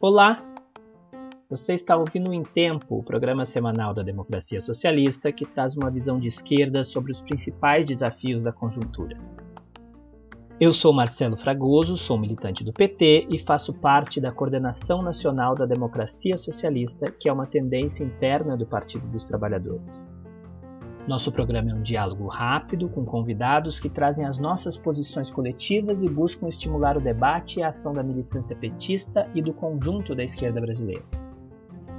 Olá! Você está ouvindo Em Tempo, o programa semanal da democracia socialista que traz uma visão de esquerda sobre os principais desafios da conjuntura. Eu sou Marcelo Fragoso, sou militante do PT e faço parte da Coordenação Nacional da Democracia Socialista, que é uma tendência interna do Partido dos Trabalhadores. Nosso programa é um diálogo rápido com convidados que trazem as nossas posições coletivas e buscam estimular o debate e a ação da militância petista e do conjunto da esquerda brasileira.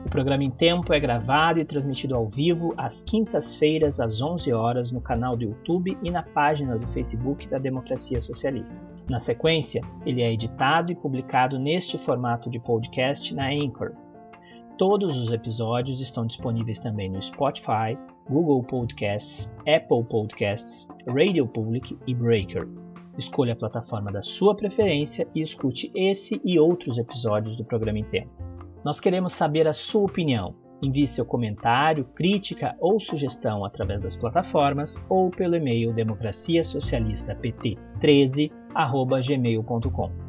O programa em tempo é gravado e transmitido ao vivo às quintas-feiras às 11 horas no canal do YouTube e na página do Facebook da Democracia Socialista. Na sequência, ele é editado e publicado neste formato de podcast na Anchor. Todos os episódios estão disponíveis também no Spotify, Google Podcasts, Apple Podcasts, Radio Public e Breaker. Escolha a plataforma da sua preferência e escute esse e outros episódios do programa tempo. Nós queremos saber a sua opinião. Envie seu comentário, crítica ou sugestão através das plataformas ou pelo e-mail democraciasocialista.pt13@gmail.com.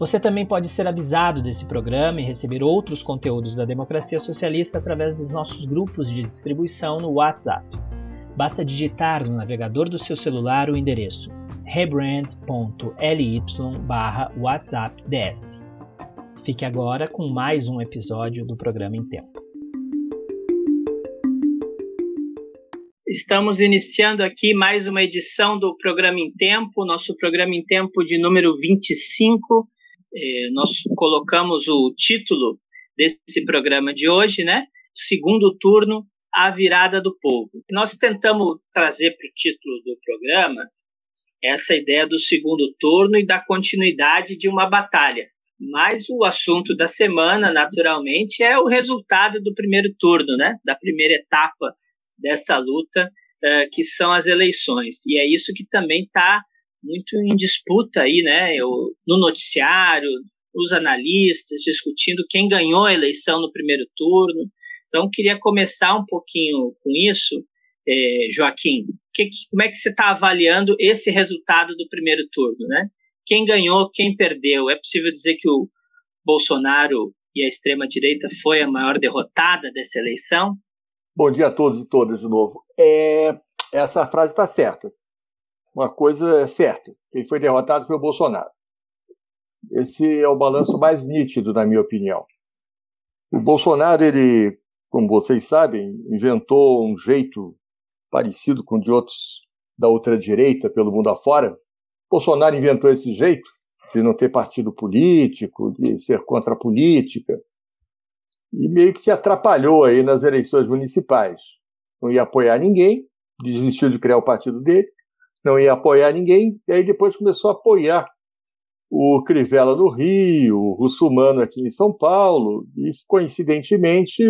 Você também pode ser avisado desse programa e receber outros conteúdos da Democracia Socialista através dos nossos grupos de distribuição no WhatsApp. Basta digitar no navegador do seu celular o endereço rebrand.ly/whatsappds. Fique agora com mais um episódio do programa em tempo. Estamos iniciando aqui mais uma edição do programa em tempo, nosso programa em tempo de número 25 eh, nós colocamos o título desse programa de hoje, né? Segundo turno, a virada do povo. Nós tentamos trazer para o título do programa essa ideia do segundo turno e da continuidade de uma batalha. Mas o assunto da semana, naturalmente, é o resultado do primeiro turno, né? Da primeira etapa dessa luta, uh, que são as eleições. E é isso que também está muito em disputa aí, né? Eu, no noticiário, os analistas discutindo quem ganhou a eleição no primeiro turno. Então, queria começar um pouquinho com isso, é, Joaquim. Que, como é que você está avaliando esse resultado do primeiro turno, né? Quem ganhou, quem perdeu? É possível dizer que o Bolsonaro e a extrema-direita foi a maior derrotada dessa eleição? Bom dia a todos e todas de novo. É, essa frase está certa uma coisa é certa: quem foi derrotado foi o Bolsonaro. Esse é o balanço mais nítido, na minha opinião. O Bolsonaro, ele, como vocês sabem, inventou um jeito parecido com de outros da ultradireita pelo mundo afora. Bolsonaro inventou esse jeito de não ter partido político, de ser contra a política, e meio que se atrapalhou aí nas eleições municipais. Não ia apoiar ninguém, desistiu de criar o partido dele, não ia apoiar ninguém, e aí depois começou a apoiar o Crivella no Rio, o Russumano aqui em São Paulo, e coincidentemente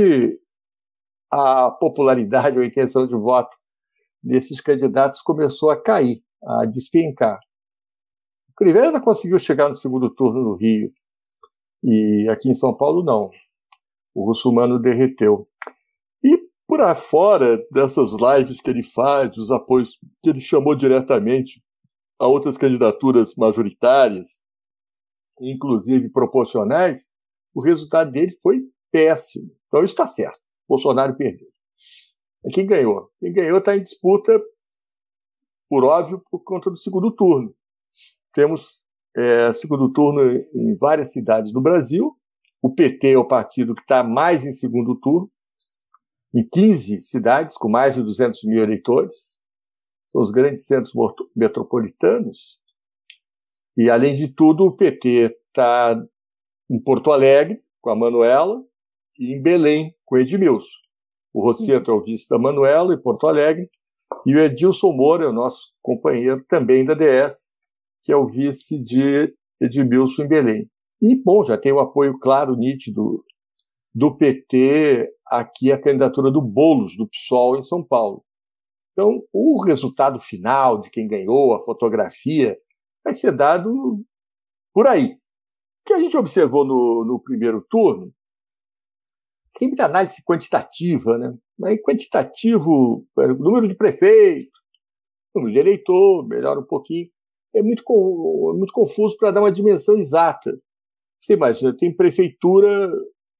a popularidade ou a intenção de voto desses candidatos começou a cair, a despencar. O Crivella ainda conseguiu chegar no segundo turno no Rio, e aqui em São Paulo não. O Russumano derreteu. Por afora dessas lives que ele faz, os apoios que ele chamou diretamente a outras candidaturas majoritárias, inclusive proporcionais, o resultado dele foi péssimo. Então isso está certo. Bolsonaro perdeu. E quem ganhou? Quem ganhou está em disputa, por óbvio, por conta do segundo turno. Temos é, segundo turno em várias cidades do Brasil. O PT é o partido que está mais em segundo turno em 15 cidades com mais de 200 mil eleitores, são os grandes centros metropolitanos. E, além de tudo, o PT está em Porto Alegre, com a Manuela, e em Belém, com o Edmilson. O Rosseto é o vice da Manuela, em Porto Alegre, e o Edilson Moura é o nosso companheiro também da DS, que é o vice de Edmilson em Belém. E, bom, já tem o apoio claro, nítido do PT aqui a candidatura do Bolos, do PSOL, em São Paulo. Então, o resultado final de quem ganhou, a fotografia, vai ser dado por aí. O que a gente observou no, no primeiro turno tem muita análise quantitativa, né? Mas quantitativo, número de prefeito, número de eleitor, melhora um pouquinho. É muito, é muito confuso para dar uma dimensão exata. Você imagina, tem prefeitura,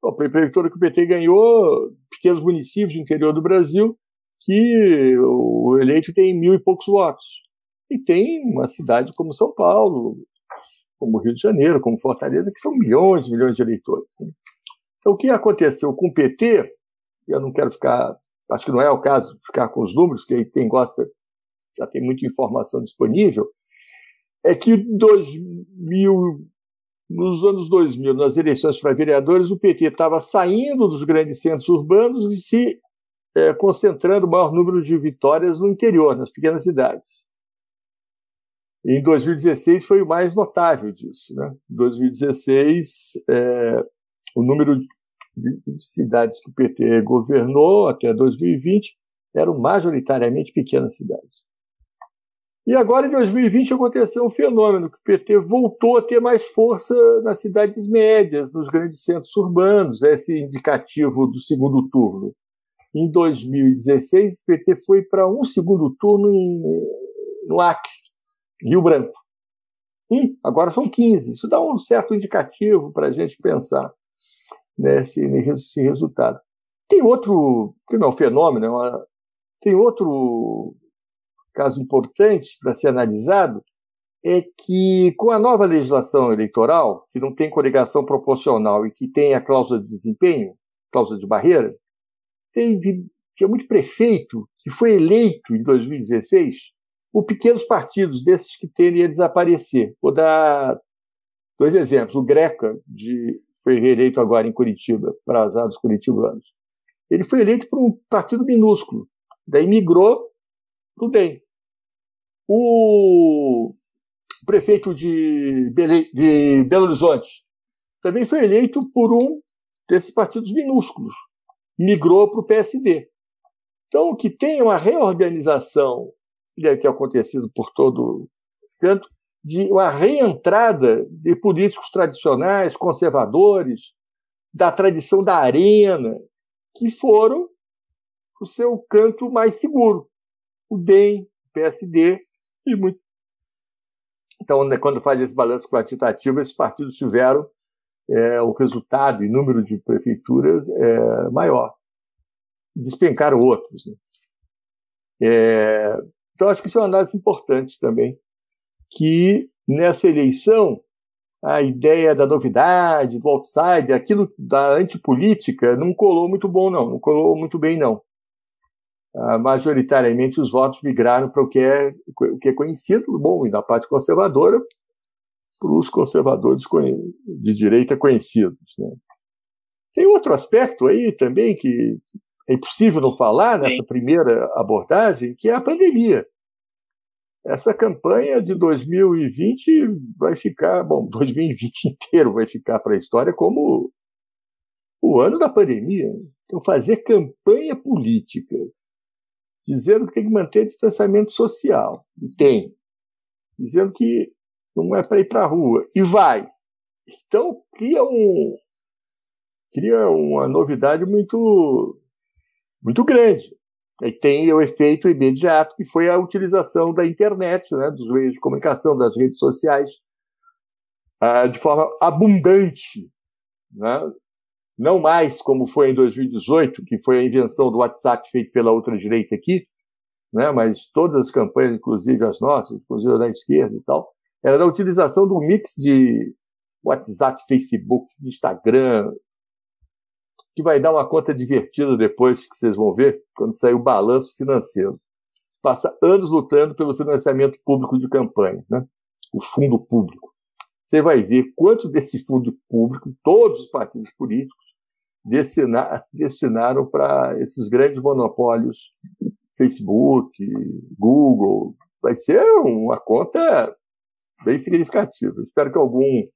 a prefeitura que o PT ganhou, pequenos municípios do interior do Brasil, que o eleito tem mil e poucos votos. E tem uma cidade como São Paulo, como Rio de Janeiro, como Fortaleza, que são milhões e milhões de eleitores. Né? Então, o que aconteceu com o PT, eu não quero ficar, acho que não é o caso ficar com os números, porque quem gosta já tem muita informação disponível, é que 2000, nos anos 2000, nas eleições para vereadores, o PT estava saindo dos grandes centros urbanos e se é, concentrando o maior número de vitórias no interior, nas pequenas cidades. Em 2016 foi o mais notável disso. Né? Em 2016, é, o número de, de cidades que o PT governou até 2020 eram majoritariamente pequenas cidades. E agora, em 2020, aconteceu um fenômeno, que o PT voltou a ter mais força nas cidades médias, nos grandes centros urbanos, esse indicativo do segundo turno. Em 2016, o PT foi para um segundo turno em, no Acre, Rio Branco. E agora são 15. Isso dá um certo indicativo para a gente pensar nesse, nesse resultado. Tem outro, que não é um fenômeno, é uma, tem outro caso importante para ser analisado, é que com a nova legislação eleitoral, que não tem coligação proporcional e que tem a cláusula de desempenho, cláusula de barreira, teve tinha muito prefeito que foi eleito em 2016 por pequenos partidos desses que tendem a desaparecer. Vou dar dois exemplos. O Greca, de, foi reeleito agora em Curitiba, para azar dos curitibanos. Ele foi eleito por um partido minúsculo, daí migrou para o DEM. O prefeito de, Bele, de Belo Horizonte também foi eleito por um desses partidos minúsculos, migrou para o PSD. Então, que tem uma reorganização que deve ter acontecido por todo canto, de uma reentrada de políticos tradicionais, conservadores, da tradição da arena, que foram o seu canto mais seguro. O DEM, o PSD e muito. Então, né, quando faz esse balanço quantitativo, esses partidos tiveram é, o resultado e número de prefeituras é, maior. Despencaram outros. Né? É, então, acho que isso é uma análise importante também, que nessa eleição a ideia da novidade, do outsider, aquilo da antipolítica, não colou muito bom, não, não colou muito bem, não. Ah, majoritariamente os votos migraram para o que é, o que é conhecido, bom, e da parte conservadora, para os conservadores de direita conhecidos. Né? Tem outro aspecto aí também que é impossível não falar nessa Sim. primeira abordagem, que é a pandemia. Essa campanha de 2020 vai ficar, bom, 2020 inteiro vai ficar para a história como o ano da pandemia. Então, fazer campanha política dizendo que tem que manter distanciamento social, e tem. Dizendo que não é para ir para a rua, e vai. Então, cria um, cria uma novidade muito muito grande. E tem o efeito imediato, que foi a utilização da internet, né, dos meios de comunicação, das redes sociais, uh, de forma abundante. Né? Não mais como foi em 2018, que foi a invenção do WhatsApp feito pela outra direita aqui, né, mas todas as campanhas, inclusive as nossas, inclusive da esquerda e tal, era da utilização do mix de WhatsApp, Facebook, Instagram, que vai dar uma conta divertida depois que vocês vão ver quando sair o balanço financeiro. Se passa anos lutando pelo financiamento público de campanha, né? o fundo público. Você vai ver quanto desse fundo público todos os partidos políticos destinar, destinaram para esses grandes monopólios, Facebook, Google. Vai ser uma conta bem significativa. Espero que algum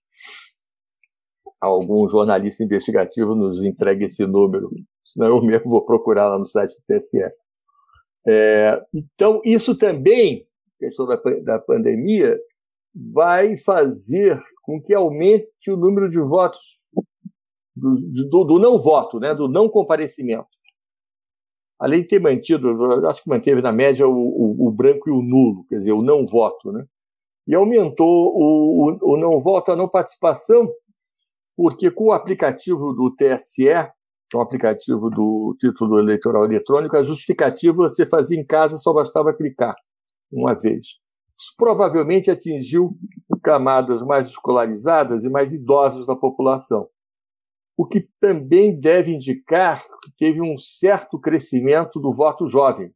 algum jornalista investigativo nos entregue esse número, senão eu mesmo vou procurar lá no site do TSE. É, então, isso também, questão da, da pandemia, vai fazer com que aumente o número de votos do, do, do não voto, né, do não comparecimento. além de ter mantido, acho que manteve na média o, o, o, branco e o nulo, quer dizer, o não voto, né? E aumentou o, o não voto, a não participação, porque com o aplicativo do TSE, que é aplicativo do título eleitoral eletrônico, a justificativa você fazia em casa, só bastava clicar uma vez. Provavelmente atingiu camadas mais escolarizadas e mais idosas da população o que também deve indicar que teve um certo crescimento do voto jovem.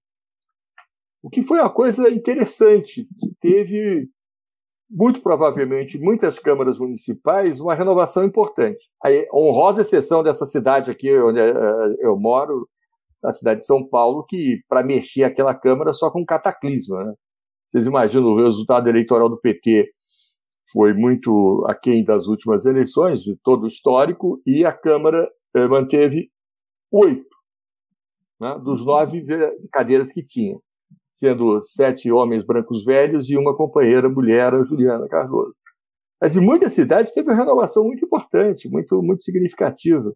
O que foi uma coisa interessante, teve muito provavelmente muitas câmaras municipais uma renovação importante. A honrosa exceção dessa cidade aqui onde eh, eu moro, a cidade de São Paulo, que para mexer aquela câmara só com cataclisma. Né? Vocês imaginam o resultado eleitoral do PT foi muito aquém das últimas eleições, de todo o histórico, e a Câmara eh, manteve oito né, dos nove cadeiras que tinha, sendo sete homens brancos velhos e uma companheira mulher, a Juliana Cardoso. Mas em muitas cidades teve uma renovação muito importante, muito, muito significativa,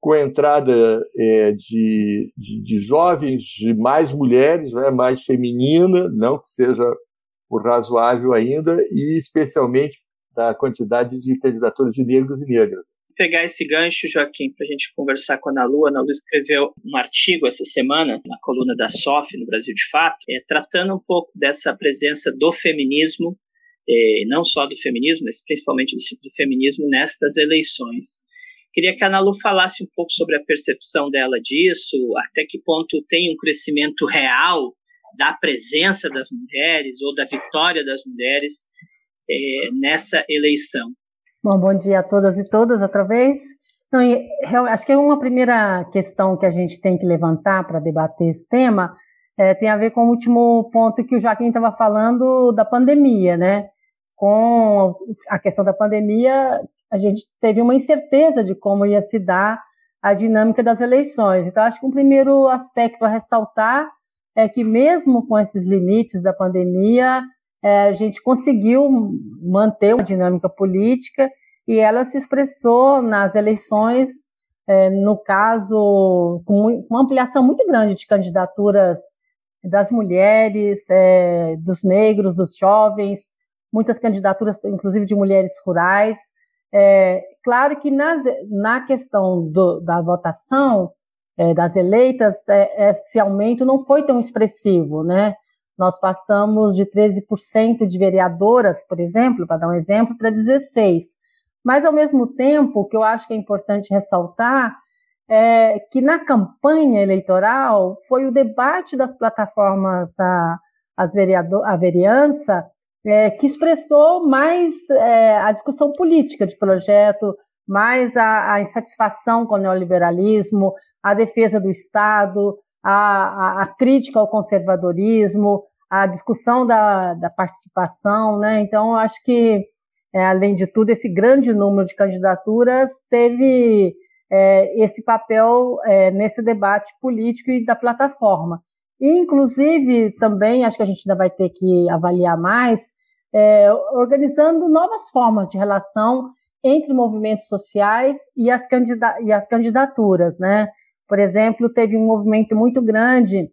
com a entrada é, de, de, de, jovens, de mais mulheres, né, mais feminina, não que seja por razoável ainda, e especialmente da quantidade de candidaturas de negros e negras. Pegar esse gancho, Joaquim, para a gente conversar com a Ana Lu. A Ana Lu escreveu um artigo essa semana na coluna da SOF, no Brasil de Fato, é, tratando um pouco dessa presença do feminismo, é, não só do feminismo, mas principalmente do, do feminismo nestas eleições. Queria que a Ana Lu falasse um pouco sobre a percepção dela disso, até que ponto tem um crescimento real da presença das mulheres ou da vitória das mulheres é, nessa eleição. Bom, bom dia a todas e todas outra vez. Então, acho que uma primeira questão que a gente tem que levantar para debater esse tema é, tem a ver com o último ponto que o Joaquim estava falando da pandemia, né? Com a questão da pandemia, a gente teve uma incerteza de como ia se dar a dinâmica das eleições. Então, acho que um primeiro aspecto a ressaltar é que mesmo com esses limites da pandemia, é, a gente conseguiu manter uma dinâmica política e ela se expressou nas eleições, é, no caso, com uma ampliação muito grande de candidaturas das mulheres, é, dos negros, dos jovens, muitas candidaturas, inclusive de mulheres rurais. É, claro que nas, na questão do, da votação, é, das eleitas, é, esse aumento não foi tão expressivo, né? Nós passamos de 13% de vereadoras, por exemplo, para dar um exemplo, para 16%. Mas, ao mesmo tempo, o que eu acho que é importante ressaltar é que na campanha eleitoral foi o debate das plataformas a, as vereador, a vereança é, que expressou mais é, a discussão política de projeto, mais a, a insatisfação com o neoliberalismo, a defesa do Estado, a, a, a crítica ao conservadorismo, a discussão da, da participação, né? Então, acho que, é, além de tudo, esse grande número de candidaturas teve é, esse papel é, nesse debate político e da plataforma. Inclusive, também, acho que a gente ainda vai ter que avaliar mais, é, organizando novas formas de relação entre movimentos sociais e as, e as candidaturas, né? Por exemplo, teve um movimento muito grande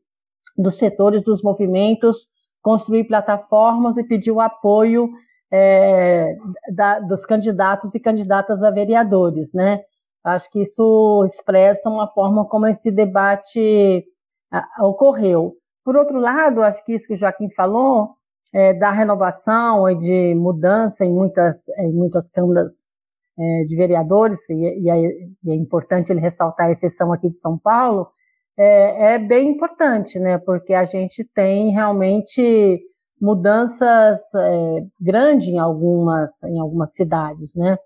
dos setores dos movimentos construir plataformas e pedir o apoio é, da, dos candidatos e candidatas a vereadores, né? Acho que isso expressa uma forma como esse debate a, ocorreu. Por outro lado, acho que isso que o Joaquim falou, é, da renovação e de mudança em muitas, em muitas câmaras é, de vereadores, e, e, é, e, é, importante ele ressaltar a exceção aqui de São Paulo, é, é, bem importante, né? Porque a gente tem realmente mudanças é, grandes em algumas, em algumas cidades, né?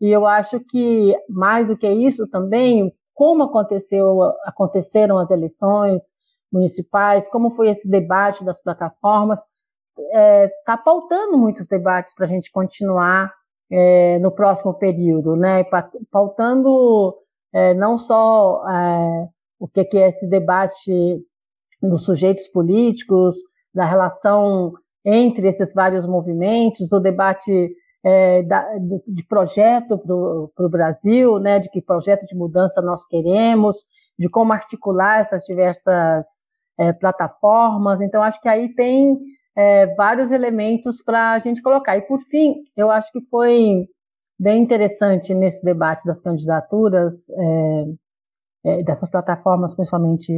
E eu acho que mais do que isso também, como aconteceu, aconteceram as eleições municipais, como foi esse debate das plataformas, está é, tá pautando muitos debates para a gente continuar é, no próximo período, né? Pautando é, não só é, o que, é esse debate dos sujeitos políticos, da relação entre esses vários movimentos, o debate é, da, de projeto para o Brasil, né? De que projeto de mudança nós queremos, de como articular essas diversas é, plataformas. Então, acho que aí tem é, vários elementos para a gente colocar. E, por fim, eu acho que foi bem interessante nesse debate das candidaturas, é, é dessas plataformas, principalmente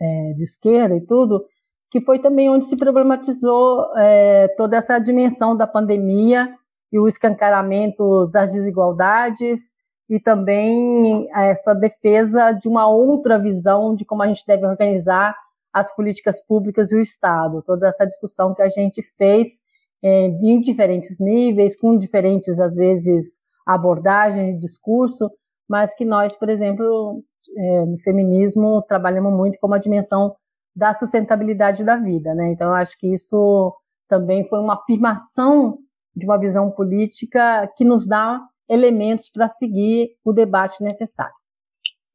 é, de esquerda e tudo, que foi também onde se problematizou é, toda essa dimensão da pandemia e o escancaramento das desigualdades e também essa defesa de uma outra visão de como a gente deve organizar as políticas públicas e o Estado. Toda essa discussão que a gente fez é, em diferentes níveis, com diferentes, às vezes, abordagens discurso, mas que nós, por exemplo, é, no feminismo, trabalhamos muito com a dimensão da sustentabilidade da vida. Né? Então, eu acho que isso também foi uma afirmação de uma visão política que nos dá elementos para seguir o debate necessário.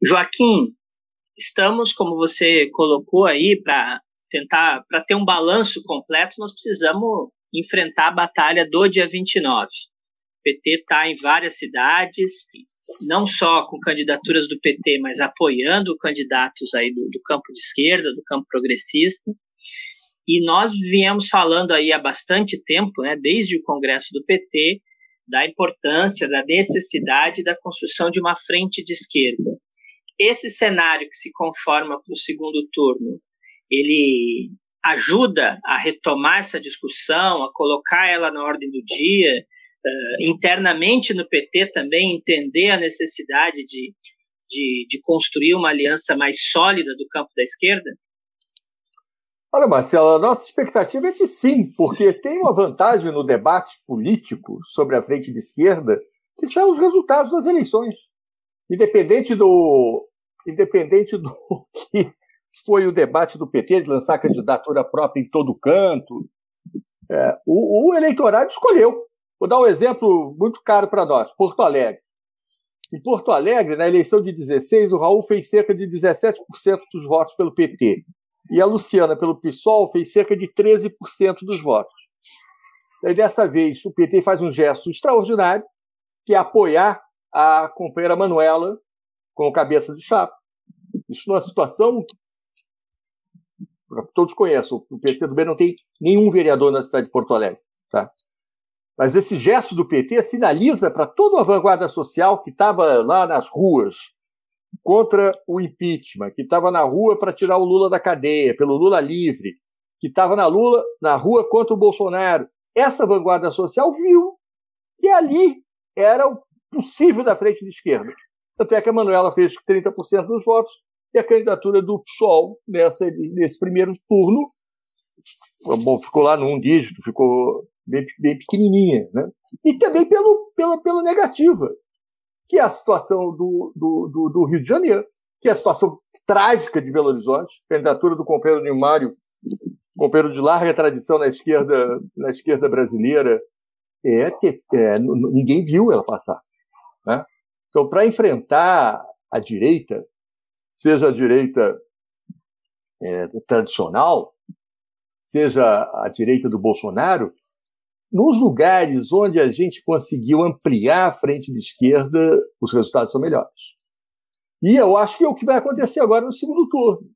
Joaquim, estamos, como você colocou aí, para tentar, para ter um balanço completo, nós precisamos enfrentar a batalha do dia 29. O PT está em várias cidades, não só com candidaturas do PT, mas apoiando candidatos aí do, do campo de esquerda, do campo progressista. E nós viemos falando aí há bastante tempo, né, desde o Congresso do PT, da importância, da necessidade da construção de uma frente de esquerda esse cenário que se conforma para o segundo turno, ele ajuda a retomar essa discussão, a colocar ela na ordem do dia, uh, internamente no PT também entender a necessidade de, de, de, construir uma aliança mais sólida do campo da esquerda? Olha, Marcelo, a nossa expectativa é que sim, porque tem uma vantagem no debate político sobre a frente de esquerda, que são os resultados das eleições. Independente do, independente do que foi o debate do PT de lançar candidatura própria em todo canto, é, o, o, eleitorado escolheu. Vou dar um exemplo muito caro para nós: Porto Alegre. Em Porto Alegre, na eleição de 16, o Raul fez cerca de 17% dos votos pelo PT. E a Luciana, pelo PSOL, fez cerca de 13% dos votos. E dessa vez, o PT faz um gesto extraordinário, que é apoiar a companheira Manuela como cabeça de chapa. Isso numa situação. Todos conhecem, o PCdoB não tem nenhum vereador na cidade de Porto Alegre. Tá? Mas esse gesto do PT sinaliza para toda a vanguarda social que estava lá nas ruas contra o impeachment, que estava na rua para tirar o Lula da cadeia, pelo Lula livre, que estava na, Lula, na rua contra o Bolsonaro. Essa vanguarda social viu que ali era o possível da frente de esquerda. Tanto é que a Manuela fez 30% dos votos e a candidatura do PSOL nessa, nesse primeiro turno bom, ficou lá num dígito, ficou bem, bem pequenininha. Né? E também pelo, pela, pela negativa, que é a situação do, do, do, do Rio de Janeiro, que é a situação trágica de Belo Horizonte, candidatura do companheiro Nilmário, companheiro de larga tradição na esquerda, na esquerda brasileira, é que é, ninguém viu ela passar. Né? Então, para enfrentar a direita, seja a direita é, tradicional, seja a direita do Bolsonaro, nos lugares onde a gente conseguiu ampliar a frente de esquerda, os resultados são melhores. E eu acho que é o que vai acontecer agora no segundo turno.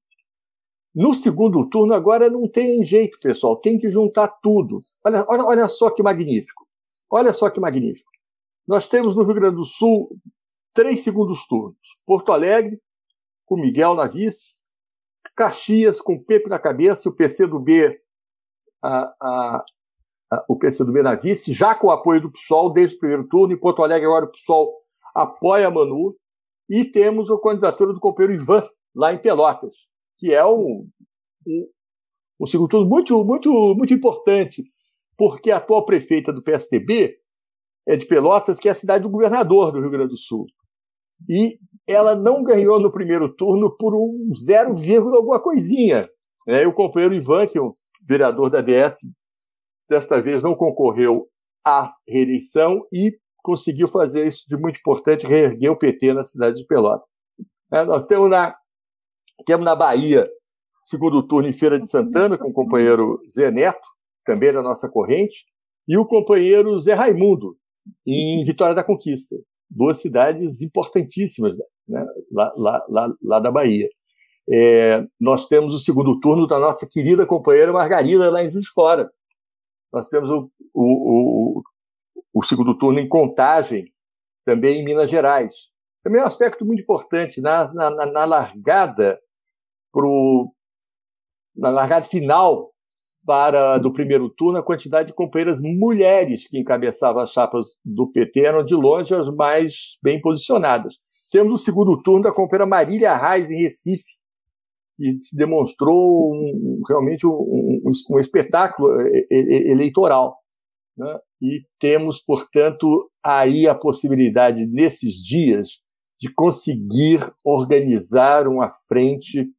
No segundo turno, agora não tem jeito, pessoal, tem que juntar tudo. Olha, olha, olha só que magnífico. Olha só que magnífico. Nós temos no Rio Grande do Sul três segundos turnos. Porto Alegre, com Miguel na vice, Caxias com Pepe na cabeça, o PCdoB, a, a, a, o PCdoB na vice, já com o apoio do PSOL desde o primeiro turno, em Porto Alegre agora o PSOL apoia a Manu, e temos a candidatura do companheiro Ivan, lá em Pelotas, que é um, um, um segundo turno muito, muito, muito importante, porque a atual prefeita do PSDB é de Pelotas, que é a cidade do governador do Rio Grande do Sul e ela não ganhou no primeiro turno por um 0, alguma coisinha. É, o companheiro Ivan, que é um vereador da DS, desta vez não concorreu à reeleição e conseguiu fazer isso de muito importante, reerguer o PT na cidade de Pelotas. É, nós temos na, temos na Bahia, segundo turno em Feira de Santana, com o companheiro Zé Neto, também da nossa corrente, e o companheiro Zé Raimundo, em Vitória da Conquista duas cidades importantíssimas. Né? lá, lá, lá, lá da Bahia. É, nós temos o segundo turno da nossa querida companheira Margarida, lá em Juiz Fora. Nós temos o, o, o, o segundo turno em Contagem, também em Minas Gerais. Também é um aspecto muito importante na, na, na largada pro, na largada final para do primeiro turno, a quantidade de companheiras mulheres que encabeçavam as chapas do PT eram de longe as mais bem posicionadas. Temos o segundo turno da companheira Marília Reis em Recife, que se demonstrou um, realmente um, um, um, espetáculo eleitoral. Né? E temos, portanto, aí a possibilidade, nesses dias, de conseguir organizar uma frente,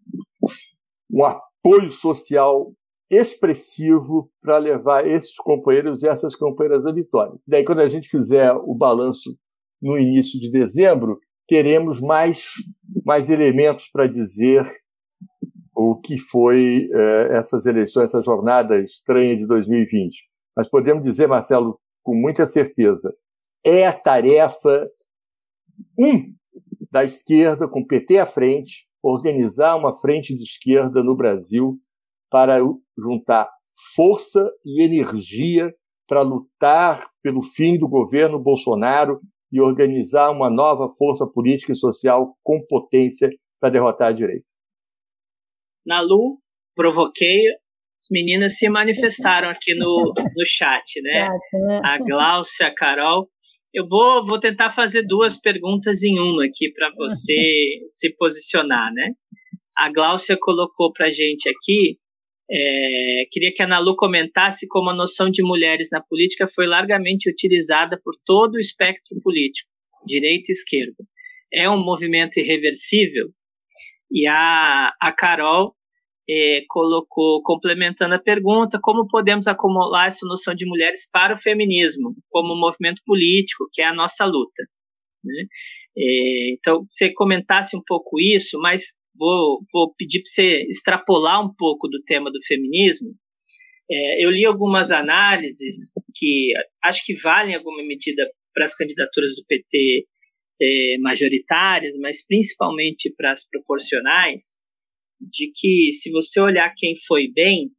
um apoio social expressivo para levar esses companheiros e essas companheiras à vitória. Daí, quando a gente fizer o balanço no início de dezembro, teremos mais, mais elementos para dizer o que foi eh, essas eleições, essa jornada estranha de 2020. Mas podemos dizer, Marcelo, com muita certeza, é a tarefa um da esquerda, com o PT à frente, organizar uma frente de esquerda no Brasil para juntar força e energia para lutar pelo fim do governo Bolsonaro e organizar uma nova força política e social com potência para derrotar a direita. Na Lu, provoquei, as meninas se manifestaram aqui no, no chat, né? né? A Glaucia, a Carol. Eu vou, vou tentar fazer duas perguntas em uma aqui para você se posicionar, né? A Glaucia colocou para gente aqui é, queria que a Nalu comentasse como a noção de mulheres na política foi largamente utilizada por todo o espectro político, direita e esquerda. É um movimento irreversível? E a, a Carol é, colocou, complementando a pergunta, como podemos acumular essa noção de mulheres para o feminismo, como movimento político, que é a nossa luta. Né? É, então, você comentasse um pouco isso, mas vou, vou pedir para você extrapolar um pouco do tema do feminismo. É, eu li algumas análises que acho que valem em alguma medida para as candidaturas do PT é, majoritárias, mas principalmente para as proporcionais, de que se você olhar quem foi bem,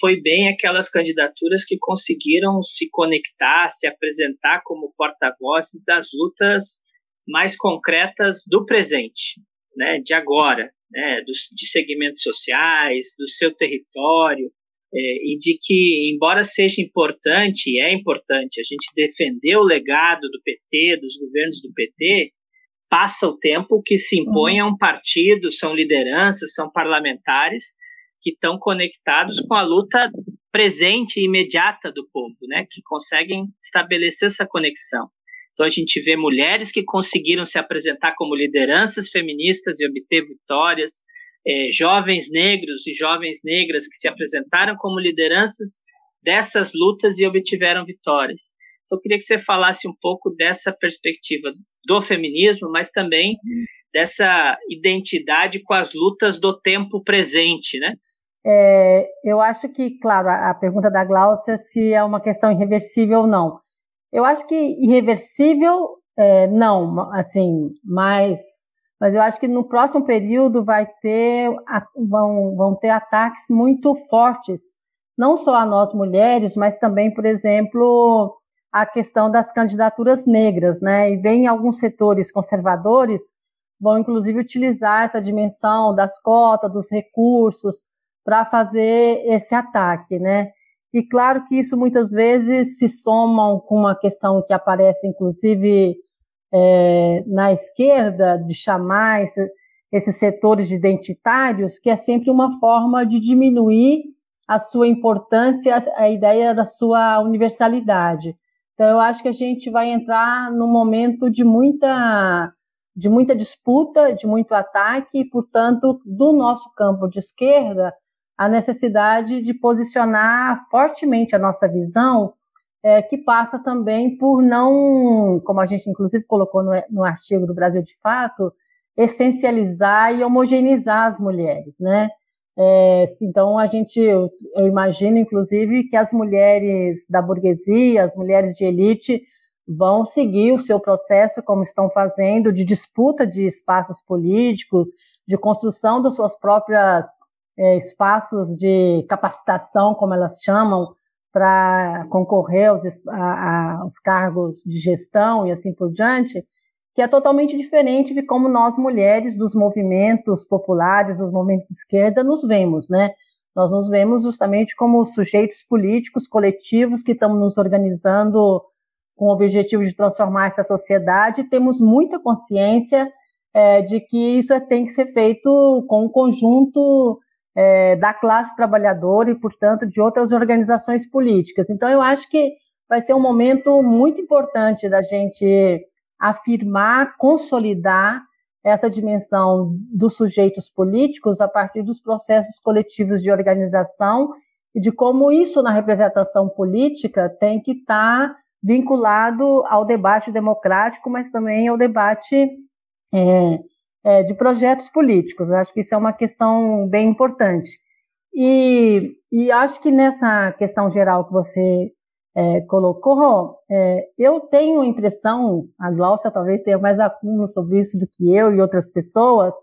foi bem aquelas candidaturas que conseguiram se conectar, se apresentar como porta-vozes das lutas mais concretas do presente né, de agora, né, dos, de segmentos sociais, do seu território, é, e de que, embora seja importante, e é importante, a gente defender o legado do PT, dos governos do PT, passa o tempo que se impõe a um partido, são lideranças, são parlamentares que estão conectados com a luta presente e imediata do povo, né, que conseguem estabelecer essa conexão. Então a gente vê mulheres que conseguiram se apresentar como lideranças feministas e obter vitórias, é, jovens negros e jovens negras que se apresentaram como lideranças dessas lutas e obtiveram vitórias. Então eu queria que você falasse um pouco dessa perspectiva do feminismo, mas também dessa identidade com as lutas do tempo presente, né? É, eu acho que, claro, a, pergunta da Glaucia se é uma questão irreversível ou não. Eu acho que irreversível, é, não, assim, mas, mas eu acho que no próximo período vai ter, vão, vão ter ataques muito fortes, não só a nós mulheres, mas também, por exemplo, a questão das candidaturas negras, né? E vem alguns setores conservadores vão inclusive utilizar essa dimensão das cotas, dos recursos para fazer esse ataque, né? E claro que isso muitas vezes se soma com uma questão que aparece, inclusive, é, na esquerda, de chamar esse, esses setores de identitários, que é sempre uma forma de diminuir a sua importância, a ideia da sua universalidade. Então, eu acho que a gente vai entrar num momento de muita, de muita disputa, de muito ataque, e, portanto, do nosso campo de esquerda, a necessidade de posicionar fortemente a nossa visão, é, que passa também por não, como a gente inclusive colocou no, no artigo do Brasil de Fato, essencializar e homogeneizar as mulheres, né? É, então a gente, eu, eu, imagino inclusive que as mulheres da burguesia, as mulheres de elite, vão seguir o seu processo como estão fazendo de disputa de espaços políticos, de construção das suas próprias é, espaços de capacitação, como elas chamam, para concorrer aos, a, aos cargos de gestão e assim por diante, que é totalmente diferente de como nós mulheres dos movimentos populares, dos movimentos de esquerda, nos vemos, né? Nós nos vemos justamente como sujeitos políticos, coletivos, que estamos nos organizando com o objetivo de transformar essa sociedade. Temos muita consciência é, de que isso é, tem que ser feito com o conjunto é, da classe trabalhadora e, portanto, de outras organizações políticas. Então, eu acho que vai ser um momento muito importante da gente afirmar, consolidar essa dimensão dos sujeitos políticos a partir dos processos coletivos de organização e de como isso na representação política tem que estar tá vinculado ao debate democrático, mas também ao debate é, é, de projetos políticos. Eu acho que isso é uma questão bem importante. E, e acho que nessa questão geral que você é, colocou, é, eu tenho a impressão, a Glaucia talvez tenha mais acúmulo sobre isso do que eu e outras pessoas,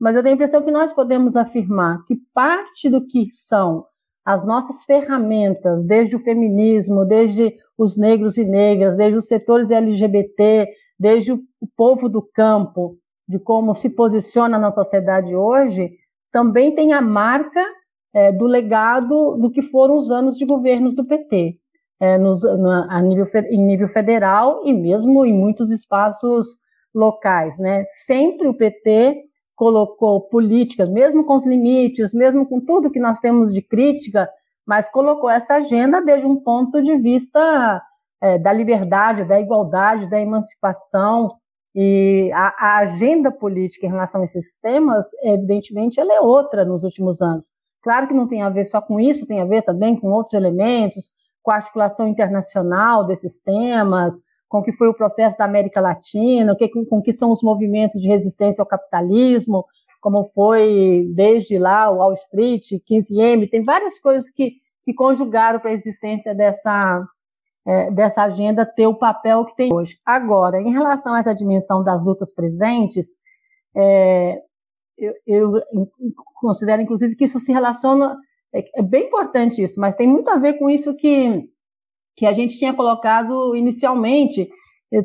mas eu tenho a impressão que nós podemos afirmar que parte do que são as nossas ferramentas, desde o feminismo, desde os negros e negras, desde os setores LGBT, desde o povo do campo, de como se posiciona na sociedade hoje, também tem a marca é, do legado do que foram os anos de governos do PT, é, nos, na, a nível, em nível federal e mesmo em muitos espaços locais. Né? Sempre o PT colocou políticas, mesmo com os limites, mesmo com tudo que nós temos de crítica, mas colocou essa agenda desde um ponto de vista é, da liberdade, da igualdade, da emancipação, e a, a, agenda política em relação a esses temas, evidentemente, ela é outra nos últimos anos. Claro que não tem a ver só com isso, tem a ver também com outros elementos, com a articulação internacional desses temas, com o que foi o processo da América Latina, que, com o que são os movimentos de resistência ao capitalismo, como foi desde lá o Wall Street, 15M, tem várias coisas que, que conjugaram para a existência dessa, é, dessa agenda ter o papel que tem hoje. Agora, em relação a essa dimensão das lutas presentes, é, eu, eu, considero, inclusive, que isso se relaciona, é, é, bem importante isso, mas tem muito a ver com isso que, que a gente tinha colocado inicialmente,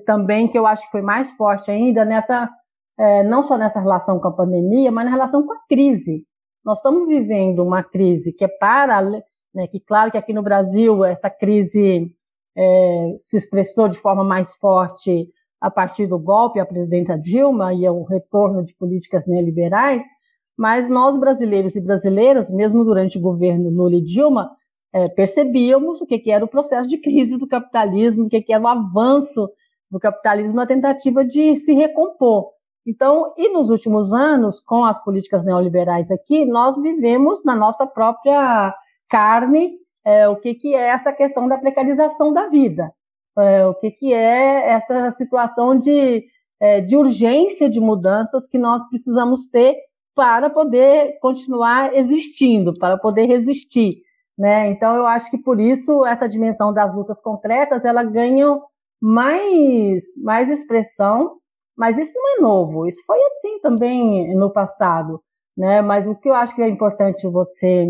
também que eu acho que foi mais forte ainda nessa, é, não só nessa relação com a pandemia, mas na relação com a crise. Nós estamos vivendo uma crise que é para, né, que claro que aqui no Brasil essa crise é, se expressou de forma mais forte a partir do golpe à presidenta Dilma e o retorno de políticas neoliberais, mas nós brasileiros e brasileiras, mesmo durante o governo Lula e Dilma, é, percebíamos o que, que, era o processo de crise do capitalismo, o que, que era o avanço do capitalismo na tentativa de se recompor. Então, e nos últimos anos, com as políticas neoliberais aqui, nós vivemos na nossa própria carne é, o que, que é essa questão da precarização da vida, é, o que, que é essa situação de, é, de urgência de mudanças que nós precisamos ter para poder continuar existindo, para poder resistir. Né? Então, eu acho que por isso essa dimensão das lutas concretas ela ganha mais, mais expressão, mas isso não é novo, isso foi assim também no passado. Né? Mas o que eu acho que é importante você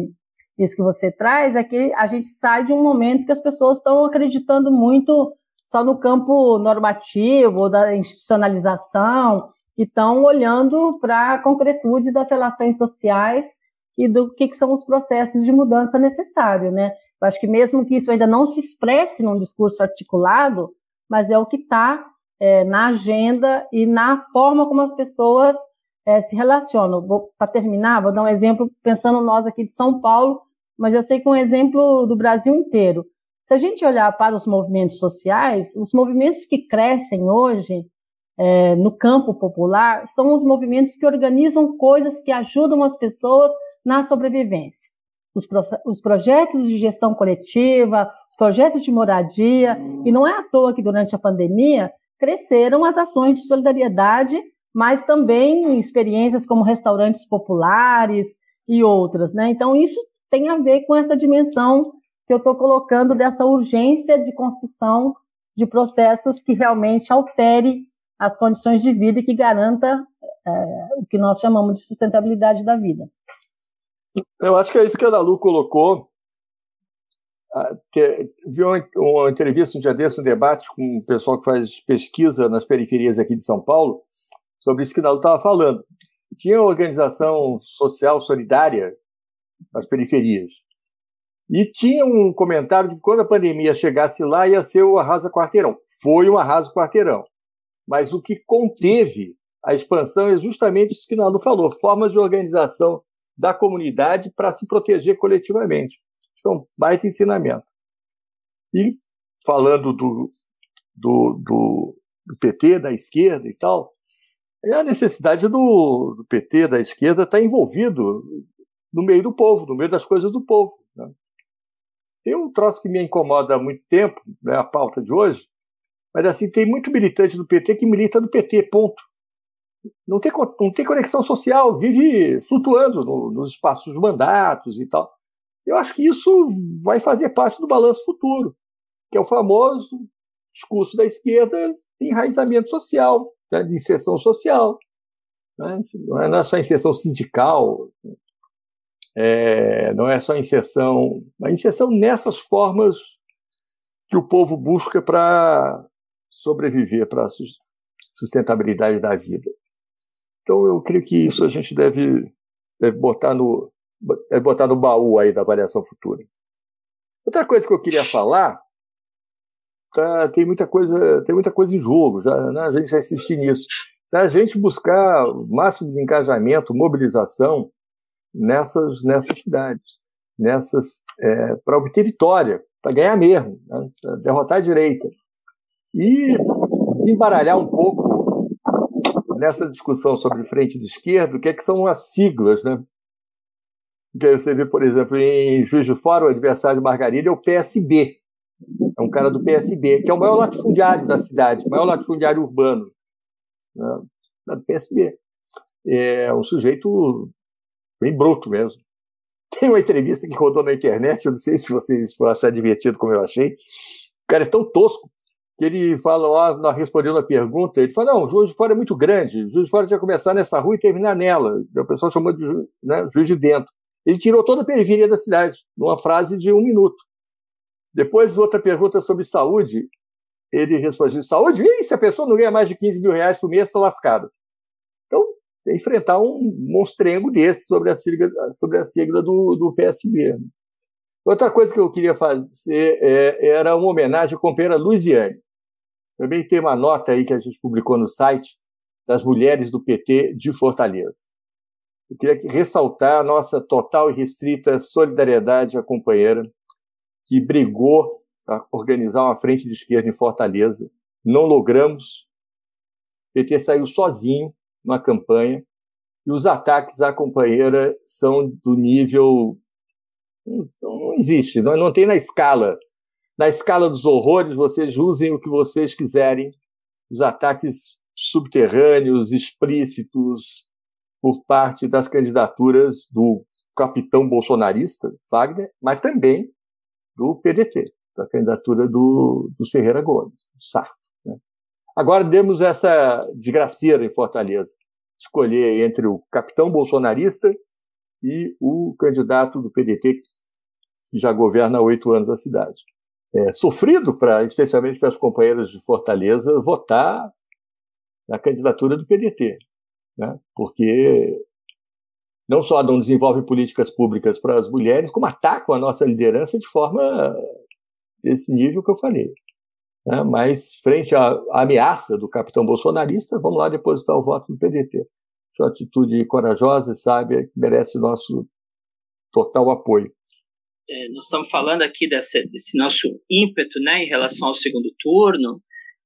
isso que você traz, é que a gente sai de um momento que as pessoas estão acreditando muito só no campo normativo, da institucionalização, e estão olhando para a concretude das relações sociais e do que, que, são os processos de mudança necessários, né? Eu acho que mesmo que isso ainda não se expresse num discurso articulado, mas é o que está é, na agenda e na forma como as pessoas é, se relacionam. Para terminar, vou dar um exemplo pensando nós aqui de São Paulo, mas eu sei que um exemplo do Brasil inteiro. Se a gente olhar para os movimentos sociais, os movimentos que crescem hoje é, no campo popular são os movimentos que organizam coisas que ajudam as pessoas na sobrevivência. Os, pro, os projetos de gestão coletiva, os projetos de moradia, e não é à toa que durante a pandemia cresceram as ações de solidariedade mas também experiências como restaurantes populares e outras, né? Então isso tem a ver com essa dimensão que eu estou colocando dessa urgência de construção de processos que realmente altere as condições de vida e que garanta é, o que nós chamamos de sustentabilidade da vida. Eu acho que é isso que a Dalu colocou. Ah, viu uma entrevista um dia desse, um debate com o pessoal que faz pesquisa nas periferias aqui de São Paulo, sobre isso que Dalu estava falando. Tinha organização social solidária nas periferias. E tinha um comentário de que quando a pandemia chegasse lá, ia ser o arrasa quarteirão. Foi um arraso quarteirão. Mas o que conteve a expansão é justamente isso que Naldo falou: formas de organização da comunidade para se proteger coletivamente. Isso é um baita ensinamento. E falando do, do, do, do PT, da esquerda e tal, é a necessidade do, do PT, da esquerda, estar tá envolvido no meio do povo, no meio das coisas do povo. Né? Tem um troço que me incomoda há muito tempo, né, a pauta de hoje, mas assim, tem muito militante do PT que milita do PT, ponto. Não tem, não tem conexão social, vive flutuando no, nos espaços dos mandatos e tal. Eu acho que isso vai fazer parte do balanço futuro, que é o famoso discurso da esquerda enraizamento social, né, de inserção social. Né? Não é só inserção sindical, é, não é só inserção, a inserção nessas formas que o povo busca para sobreviver, para sustentabilidade da vida. Então eu creio que isso a gente deve, deve botar no deve botar no baú aí da avaliação futura. Outra coisa que eu queria falar, tá, tem muita coisa tem muita coisa em jogo, já, né, a gente já insistir nisso. Tá, a gente buscar o máximo de engajamento, mobilização nessas, nessas cidades, nessas é, para obter vitória, para ganhar mesmo, né, derrotar a direita. E embaralhar um pouco nessa discussão sobre frente de esquerda, o que, é que são as siglas, né? Você vê, por exemplo, em Juiz de Fora, o adversário de Margarida é o PSB. Um cara do PSB, que é o maior latifundiário da cidade, o maior latifundiário urbano né? do PSB. É um sujeito bem bruto mesmo. Tem uma entrevista que rodou na internet, eu não sei se vocês vão achar divertido como eu achei. O cara é tão tosco que ele fala nós respondendo a pergunta, ele fala, não, o Juiz de Fora é muito grande, o Juiz de Fora tinha começar nessa rua e terminar nela. O pessoal chamou de né, Juiz de Dentro. Ele tirou toda a periferia da cidade, numa frase de um minuto. Depois, outra pergunta sobre saúde, ele respondeu, saúde? Ih, se a pessoa não ganha mais de 15 mil reais por mês, está lascado. Então, enfrentar um monstrengo desse sobre a sigla, sobre a sigla do, do PSB. Outra coisa que eu queria fazer é, era uma homenagem à companheira Luiziane. Também tem uma nota aí que a gente publicou no site das mulheres do PT de Fortaleza. Eu queria ressaltar a nossa total e restrita solidariedade à companheira que brigou para organizar uma frente de esquerda em Fortaleza. Não logramos. O PT saiu sozinho na campanha e os ataques à companheira são do nível. Não, não existe, não, não tem na escala. Na escala dos horrores, vocês usem o que vocês quiserem. Os ataques subterrâneos, explícitos, por parte das candidaturas do capitão bolsonarista, Wagner, mas também do PDT, da candidatura do, do Ferreira Gomes, do Sarto. Né? Agora demos essa desgraceira em Fortaleza escolher entre o capitão bolsonarista e o candidato do PDT, que já governa há oito anos a cidade. É, sofrido, para, especialmente para as companheiras de Fortaleza, votar na candidatura do PDT. Né? Porque não só não desenvolve políticas públicas para as mulheres, como atacam a nossa liderança de forma desse nível que eu falei. Né? Mas, frente à, ameaça do capitão bolsonarista, vamos lá depositar o voto no PDT. Sua atitude corajosa e sábia merece nosso total apoio. É, nós estamos falando aqui desse, desse, nosso ímpeto né, em relação ao segundo turno,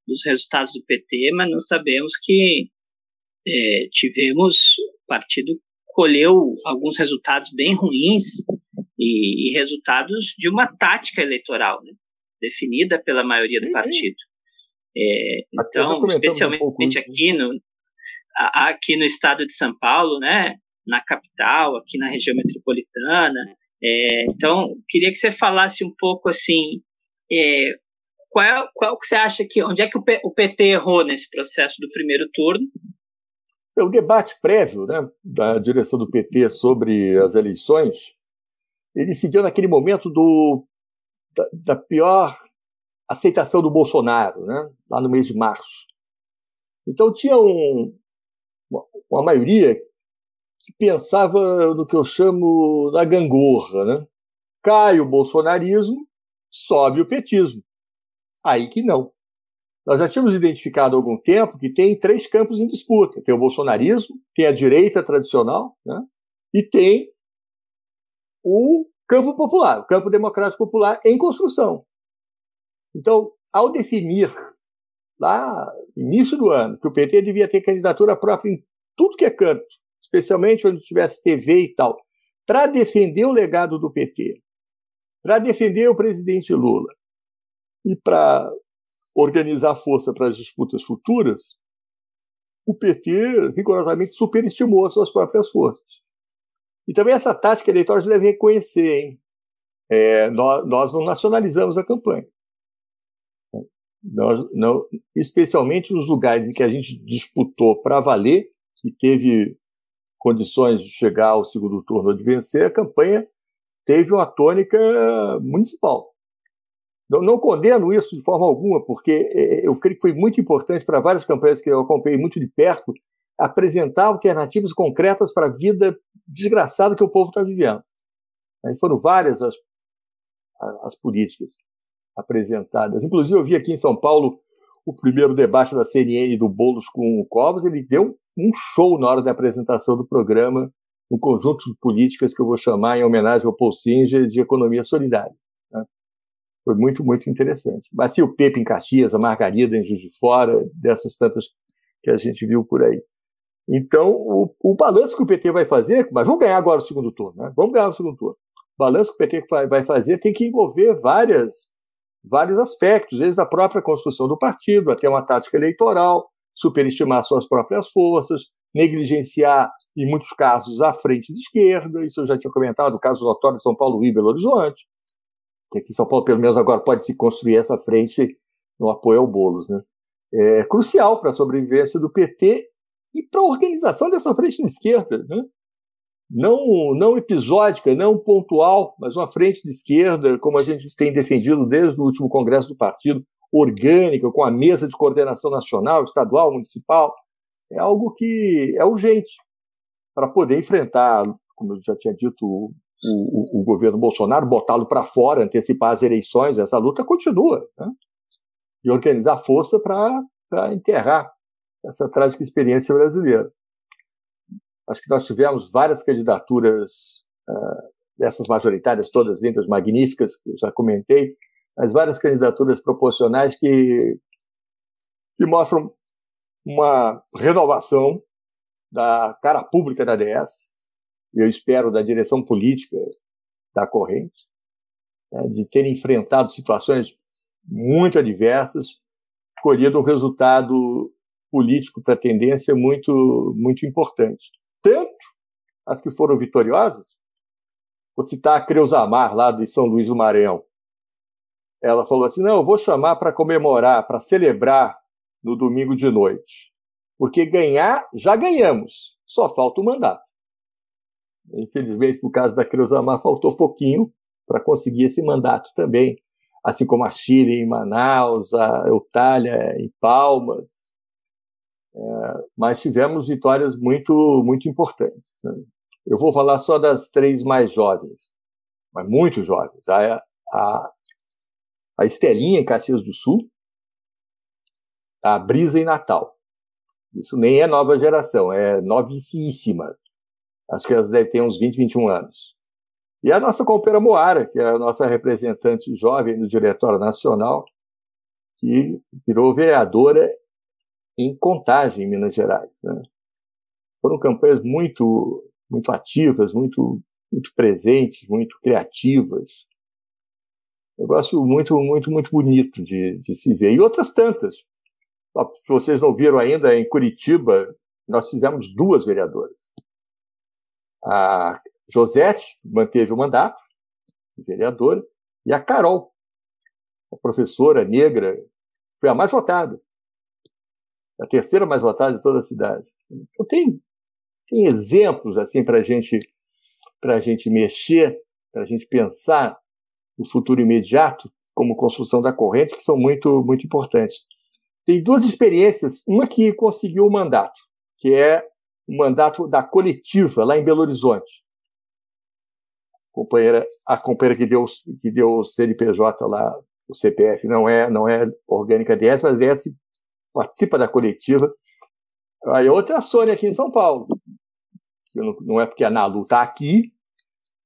dos resultados do PT, mas nós sabemos que é, tivemos, partido colheu alguns resultados bem ruins e, e resultados de uma tática eleitoral, né? definida pela maioria do partido. É, então, especialmente um aqui no, aqui no estado de São Paulo, né, na capital, aqui na região metropolitana. É, então, queria que você falasse um pouco assim, é, qual, qual que você acha que. Onde é que o PT errou nesse processo do primeiro turno? É, o debate prévio né, da direção do PT sobre as eleições, ele se deu naquele momento do, da, da pior aceitação do Bolsonaro, né, lá no mês de março. Então tinha um, uma, uma maioria que pensava no que eu chamo da gangorra, né? Cai o bolsonarismo, sobe o petismo. Aí que não. Nós já tínhamos identificado há algum tempo que tem três campos em disputa: tem o bolsonarismo, tem a direita tradicional, né? e tem o campo popular, o campo democrático popular em construção. Então, ao definir lá início do ano que o PT devia ter candidatura própria em tudo que é canto, especialmente onde tivesse TV e tal, para defender o legado do PT, para defender o presidente Lula e para organizar força para as disputas futuras, o PT rigorosamente superestimou as suas próprias forças. E também essa tática eleitoral deve reconhecer, hein? É, nós, nós, não nacionalizamos a campanha. Nós, não, especialmente nos lugares em que a gente disputou para valer e teve condições de chegar ao segundo turno de vencer, a campanha teve uma tônica municipal. Não, não, condeno isso de forma alguma, porque é, é, eu creio que foi muito importante para várias campanhas que eu acompanhei muito de perto apresentar alternativas concretas para a vida desgraçada que o povo está vivendo. Aí foram várias as, as políticas apresentadas. Inclusive, eu vi aqui em São Paulo o primeiro debate da CNN do Boulos com o Covas, ele deu um show na hora da apresentação do programa, um conjunto de políticas que eu vou chamar em homenagem ao Paul Singer de economia solidária. Foi muito, muito interessante. Mas o Pepe em Caxias, a Margarida em Juiz de Fora, dessas tantas que a gente viu por aí. Então, o, o balanço que o PT vai fazer, mas vamos ganhar agora o segundo turno, né? Vamos ganhar o segundo turno. O balanço que o PT vai fazer tem que envolver várias, vários aspectos, desde a própria construção do partido, até uma tática eleitoral, superestimar suas próprias forças, negligenciar, em muitos casos, a frente de esquerda, isso eu já tinha comentado, o caso notório de São Paulo e Belo Horizonte, que aqui em São Paulo, pelo menos agora, pode se construir essa frente no apoio ao Boulos. Né? É crucial para a sobrevivência do PT e para a organização dessa frente de esquerda. Né? Não, não episódica, não pontual, mas uma frente de esquerda, como a gente tem defendido desde o último congresso do partido, orgânica, com a mesa de coordenação nacional, estadual, municipal, é algo que é urgente para poder enfrentar, como eu já tinha dito, o, o, governo Bolsonaro, botá-lo para fora, antecipar as eleições, essa luta continua. Né? E organizar força para enterrar essa trágica experiência brasileira. Acho que nós tivemos várias candidaturas uh, dessas majoritárias, todas lindas, magníficas, que eu já comentei, mas várias candidaturas proporcionais que, que mostram uma renovação da cara pública da DS, eu espero, da direção política da corrente, né, de ter enfrentado situações muito adversas, colhido um resultado político para a tendência muito, muito importante. Tanto as que foram vitoriosas, vou citar a Creusamar, lá de São Luís do Maranhão. Ela falou assim: não, eu vou chamar para comemorar, para celebrar no domingo de noite. Porque ganhar, já ganhamos, só falta o mandato. Infelizmente, no caso da Cruzamar, faltou pouquinho para conseguir esse mandato também, assim como a Chile em Manaus, a Eutália em Palmas. É, mas tivemos vitórias muito, muito importantes. Né? Eu vou falar só das três mais jovens, mas muito jovens. A, a, a Estelinha em Caxias do Sul, a Brisa em Natal. Isso nem é nova geração, é novíssima. Acho que elas devem ter uns 20, 21 anos. E a nossa companheira Moara, que é a nossa representante jovem no Diretório Nacional, que virou vereadora em Contagem, em Minas Gerais. Né? Foram campanhas muito, muito ativas, muito, muito presentes, muito criativas. Negócio muito, muito, muito bonito de, de se ver. E outras tantas. Se vocês não viram ainda, em Curitiba, nós fizemos duas vereadoras. A Josete manteve o mandato, vereadora, e a Carol, uma professora negra, foi a mais votada. A terceira mais votada de toda a cidade. Então tem, tem exemplos assim para gente, a gente mexer, para a gente pensar no futuro imediato, como construção da corrente, que são muito, muito importantes. Tem duas experiências, uma que conseguiu o mandato, que é o mandato da coletiva lá em Belo Horizonte. A companheira, a companheira que deu, que deu o CNPJ lá, o CPF, não é, não é orgânica DS, mas DS participa da coletiva. Aí outra é a Sônia aqui em São Paulo. Que não, não é porque a Nalu está aqui,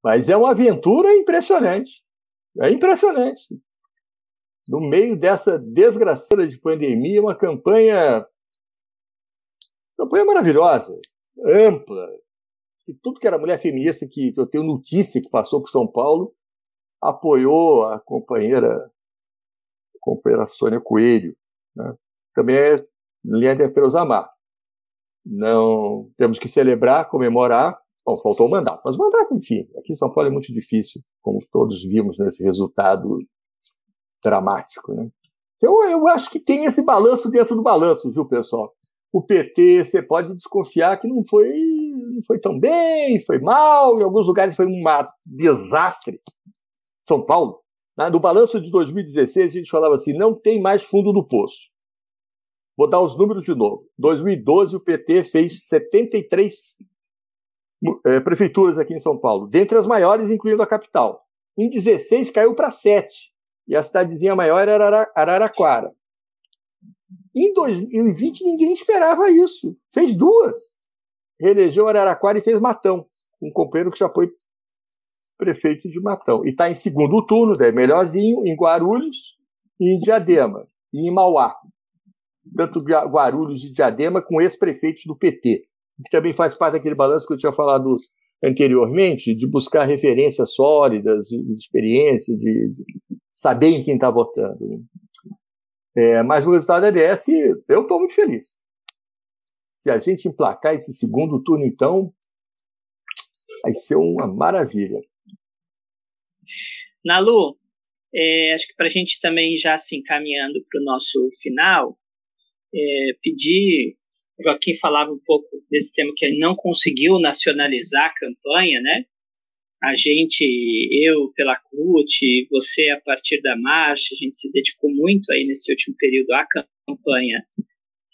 mas é uma aventura impressionante. É impressionante. No meio dessa desgraceira de pandemia, uma campanha campanha maravilhosa, ampla. E tudo que era mulher feminista que eu tenho notícia que passou por São Paulo apoiou a companheira, a companheira Sônia Coelho. Né? Também é linha de Amar. Não temos que celebrar, comemorar. Bom, faltou o mandato, mas o mandato, enfim, aqui em São Paulo é muito difícil, como todos vimos nesse resultado dramático. Né? Então, eu acho que tem esse balanço dentro do balanço, viu, pessoal? O PT, você pode desconfiar que não foi, não foi tão bem, foi mal, em alguns lugares foi um desastre. São Paulo, né? no balanço de 2016, a gente falava assim: não tem mais fundo do poço. Vou dar os números de novo. 2012, o PT fez 73 é, prefeituras aqui em São Paulo, dentre as maiores, incluindo a capital. Em 16, caiu para 7. E a cidadezinha maior era Araraquara. Em 2020, ninguém esperava isso. Fez duas. Reelegeu Araraquara e fez Matão. Um companheiro que já foi prefeito de Matão. E está em segundo turno, é melhorzinho, em Guarulhos e em Diadema. E em Mauá. Tanto Guarulhos e Diadema com ex-prefeitos do PT. Que também faz parte daquele balanço que eu tinha falado anteriormente, de buscar referências sólidas, de experiência, de saber em quem está votando. É, mas o resultado é desse, eu estou muito feliz. Se a gente emplacar esse segundo turno, então, vai ser uma maravilha. Nalu, é, acho que para a gente também já se encaminhando para o nosso final, é, pedir. Joaquim falava um pouco desse tema que ele não conseguiu nacionalizar a campanha, né? A gente, eu pela CUT, você a partir da marcha, a gente se dedicou muito aí nesse último período à campanha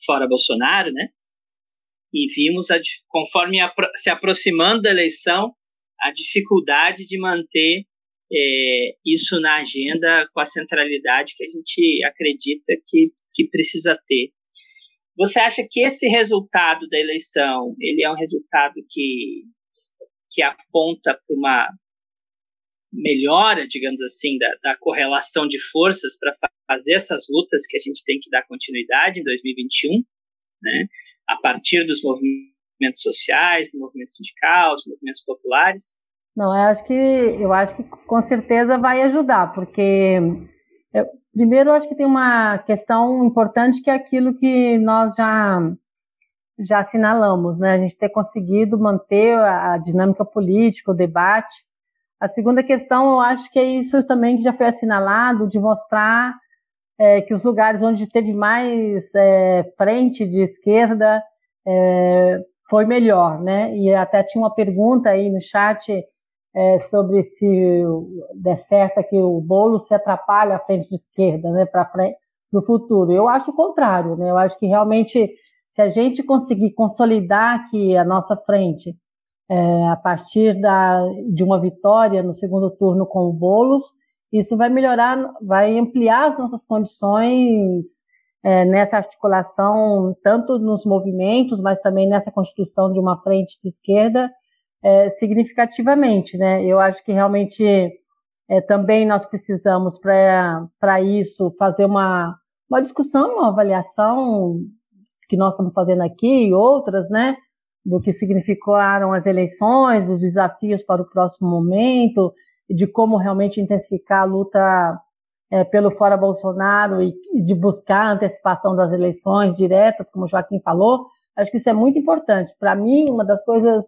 fora Bolsonaro, né? E vimos, a, conforme a, se aproximando da eleição, a dificuldade de manter é, isso na agenda com a centralidade que a gente acredita que, que precisa ter. Você acha que esse resultado da eleição ele é um resultado que que aponta para uma melhora, digamos assim, da, da correlação de forças para fazer essas lutas que a gente tem que dar continuidade em 2021, né, a partir dos movimentos sociais, do movimento sindical, dos movimentos populares? Não, eu acho que eu acho que com certeza vai ajudar, porque eu, primeiro eu acho que tem uma questão importante que é aquilo que nós já já assinalamos, né? A gente ter conseguido manter a, dinâmica política, o debate. A segunda questão, eu acho que é isso também que já foi assinalado, de mostrar é, que os lugares onde teve mais é, frente de esquerda é, foi melhor, né? E até tinha uma pergunta aí no chat é, sobre se der certo que o bolo se atrapalha à frente de esquerda, né? Para o futuro. Eu acho o contrário, né? Eu acho que realmente se a gente conseguir consolidar aqui a nossa frente é, a partir da, de uma vitória no segundo turno com o Bolos, isso vai melhorar, vai ampliar as nossas condições é, nessa articulação, tanto nos movimentos, mas também nessa constituição de uma frente de esquerda, é, significativamente. Né? Eu acho que realmente é, também nós precisamos, para isso, fazer uma, uma discussão, uma avaliação que nós estamos fazendo aqui e outras, né? Do que significaram as eleições, os desafios para o próximo momento, de como realmente intensificar a luta é, pelo fora Bolsonaro e, de buscar a antecipação das eleições diretas, como o Joaquim falou. Acho que isso é muito importante. Para mim, uma das coisas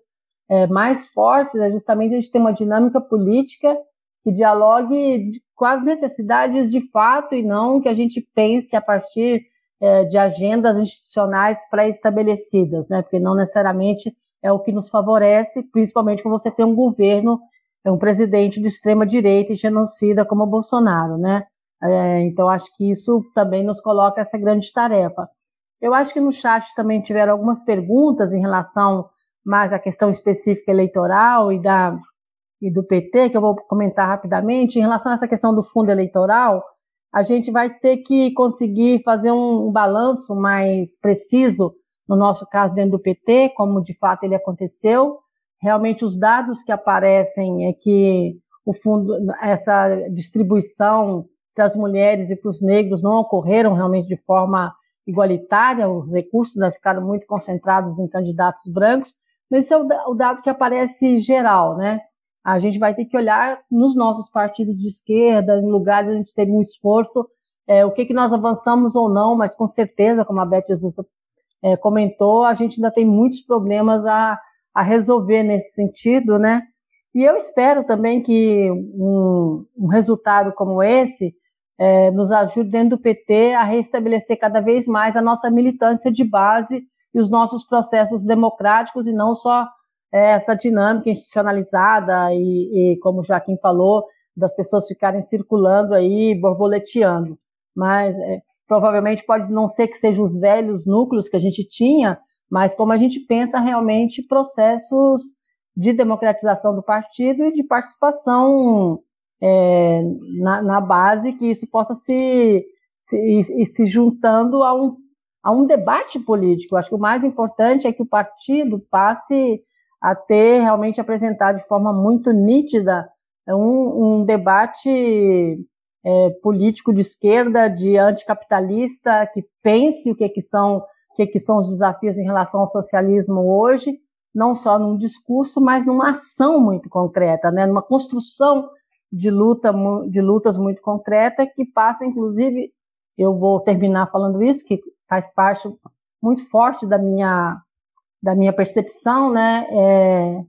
é, mais fortes é justamente a gente ter uma dinâmica política que dialogue com as necessidades de fato e não que a gente pense a partir é, de agendas institucionais pré-estabelecidas, né? Porque não necessariamente é o que nos favorece, principalmente quando você tem um governo, um presidente de extrema direita e genocida como o Bolsonaro, né? É, então acho que isso também nos coloca essa grande tarefa. Eu acho que no chat também tiveram algumas perguntas em relação mais à questão específica eleitoral e da e do PT, que eu vou comentar rapidamente. Em relação a essa questão do fundo eleitoral, a gente vai ter que conseguir fazer um, um balanço mais preciso, no nosso caso, dentro do PT, como de fato ele aconteceu. Realmente, os dados que aparecem é que o fundo, essa distribuição para as mulheres e para os negros não ocorreram realmente de forma igualitária, os recursos né, ficaram muito concentrados em candidatos brancos, mas esse é o, dado que aparece geral, né? A gente vai ter que olhar nos nossos partidos de esquerda, em lugares onde a gente teve um esforço, é, o que, que nós avançamos ou não, mas com certeza, como a Beth Jesus é, comentou, a gente ainda tem muitos problemas a, a resolver nesse sentido, né? E eu espero também que um, um resultado como esse é, nos ajude dentro do PT a restabelecer cada vez mais a nossa militância de base e os nossos processos democráticos e não só essa dinâmica institucionalizada e, e, como o Joaquim falou, das pessoas ficarem circulando aí, borboleteando. Mas é, provavelmente pode não ser que sejam os velhos núcleos que a gente tinha, mas como a gente pensa realmente processos de democratização do partido e de participação é, na, na, base, que isso possa se, se, se juntando a um, a um debate político. Acho que o mais importante é que o partido passe a ter realmente apresentado de forma muito nítida um, um debate é, político de esquerda, de anticapitalista, que pense o que, que são o que, que são os desafios em relação ao socialismo hoje, não só num discurso, mas numa ação muito concreta, né? numa construção de, luta, de lutas muito concreta que passa, inclusive, eu vou terminar falando isso, que faz parte muito forte da minha, da minha percepção, né? É,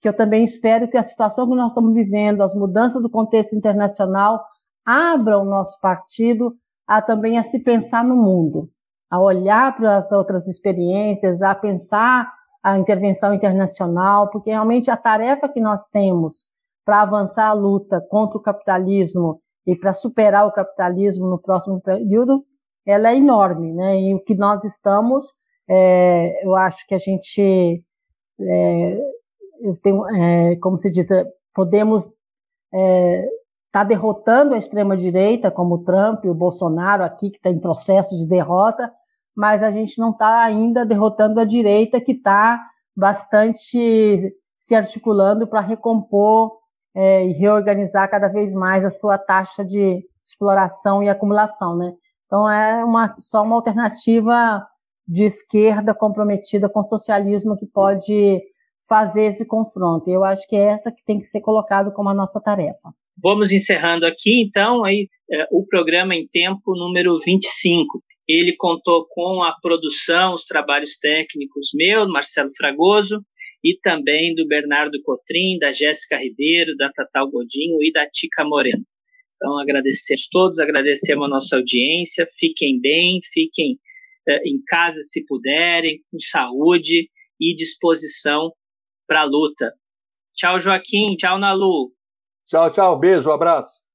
que eu também espero que a situação que nós estamos vivendo, as mudanças do contexto internacional, abram o nosso partido a também a se pensar no mundo, a olhar para as outras experiências, a pensar a intervenção internacional, porque realmente a tarefa que nós temos para avançar a luta contra o capitalismo e para superar o capitalismo no próximo período, ela é enorme, né? E o que nós estamos, é, eu acho que a gente, é, tenho, é, como se diz, podemos estar é, tá derrotando a extrema direita, como o Trump e o Bolsonaro aqui que está em processo de derrota, mas a gente não está ainda derrotando a direita que está bastante se articulando para recompor é, e reorganizar cada vez mais a sua taxa de exploração e acumulação, né? Então é uma, só uma alternativa de esquerda comprometida com o socialismo que pode fazer esse confronto. Eu acho que é essa que tem que ser colocado como a nossa tarefa. Vamos encerrando aqui, então, aí, é, o programa em tempo número 25. Ele contou com a produção, os trabalhos técnicos meu, Marcelo Fragoso, e também do Bernardo Cotrim, da Jéssica Ribeiro, da Tatal Godinho e da Tica Moreno. Então, agradecer a todos, agradecemos a nossa audiência, fiquem bem, fiquem em casa se puderem, com saúde e disposição para a luta. Tchau, Joaquim, tchau, Nalu. Tchau, tchau, beijo, abraço.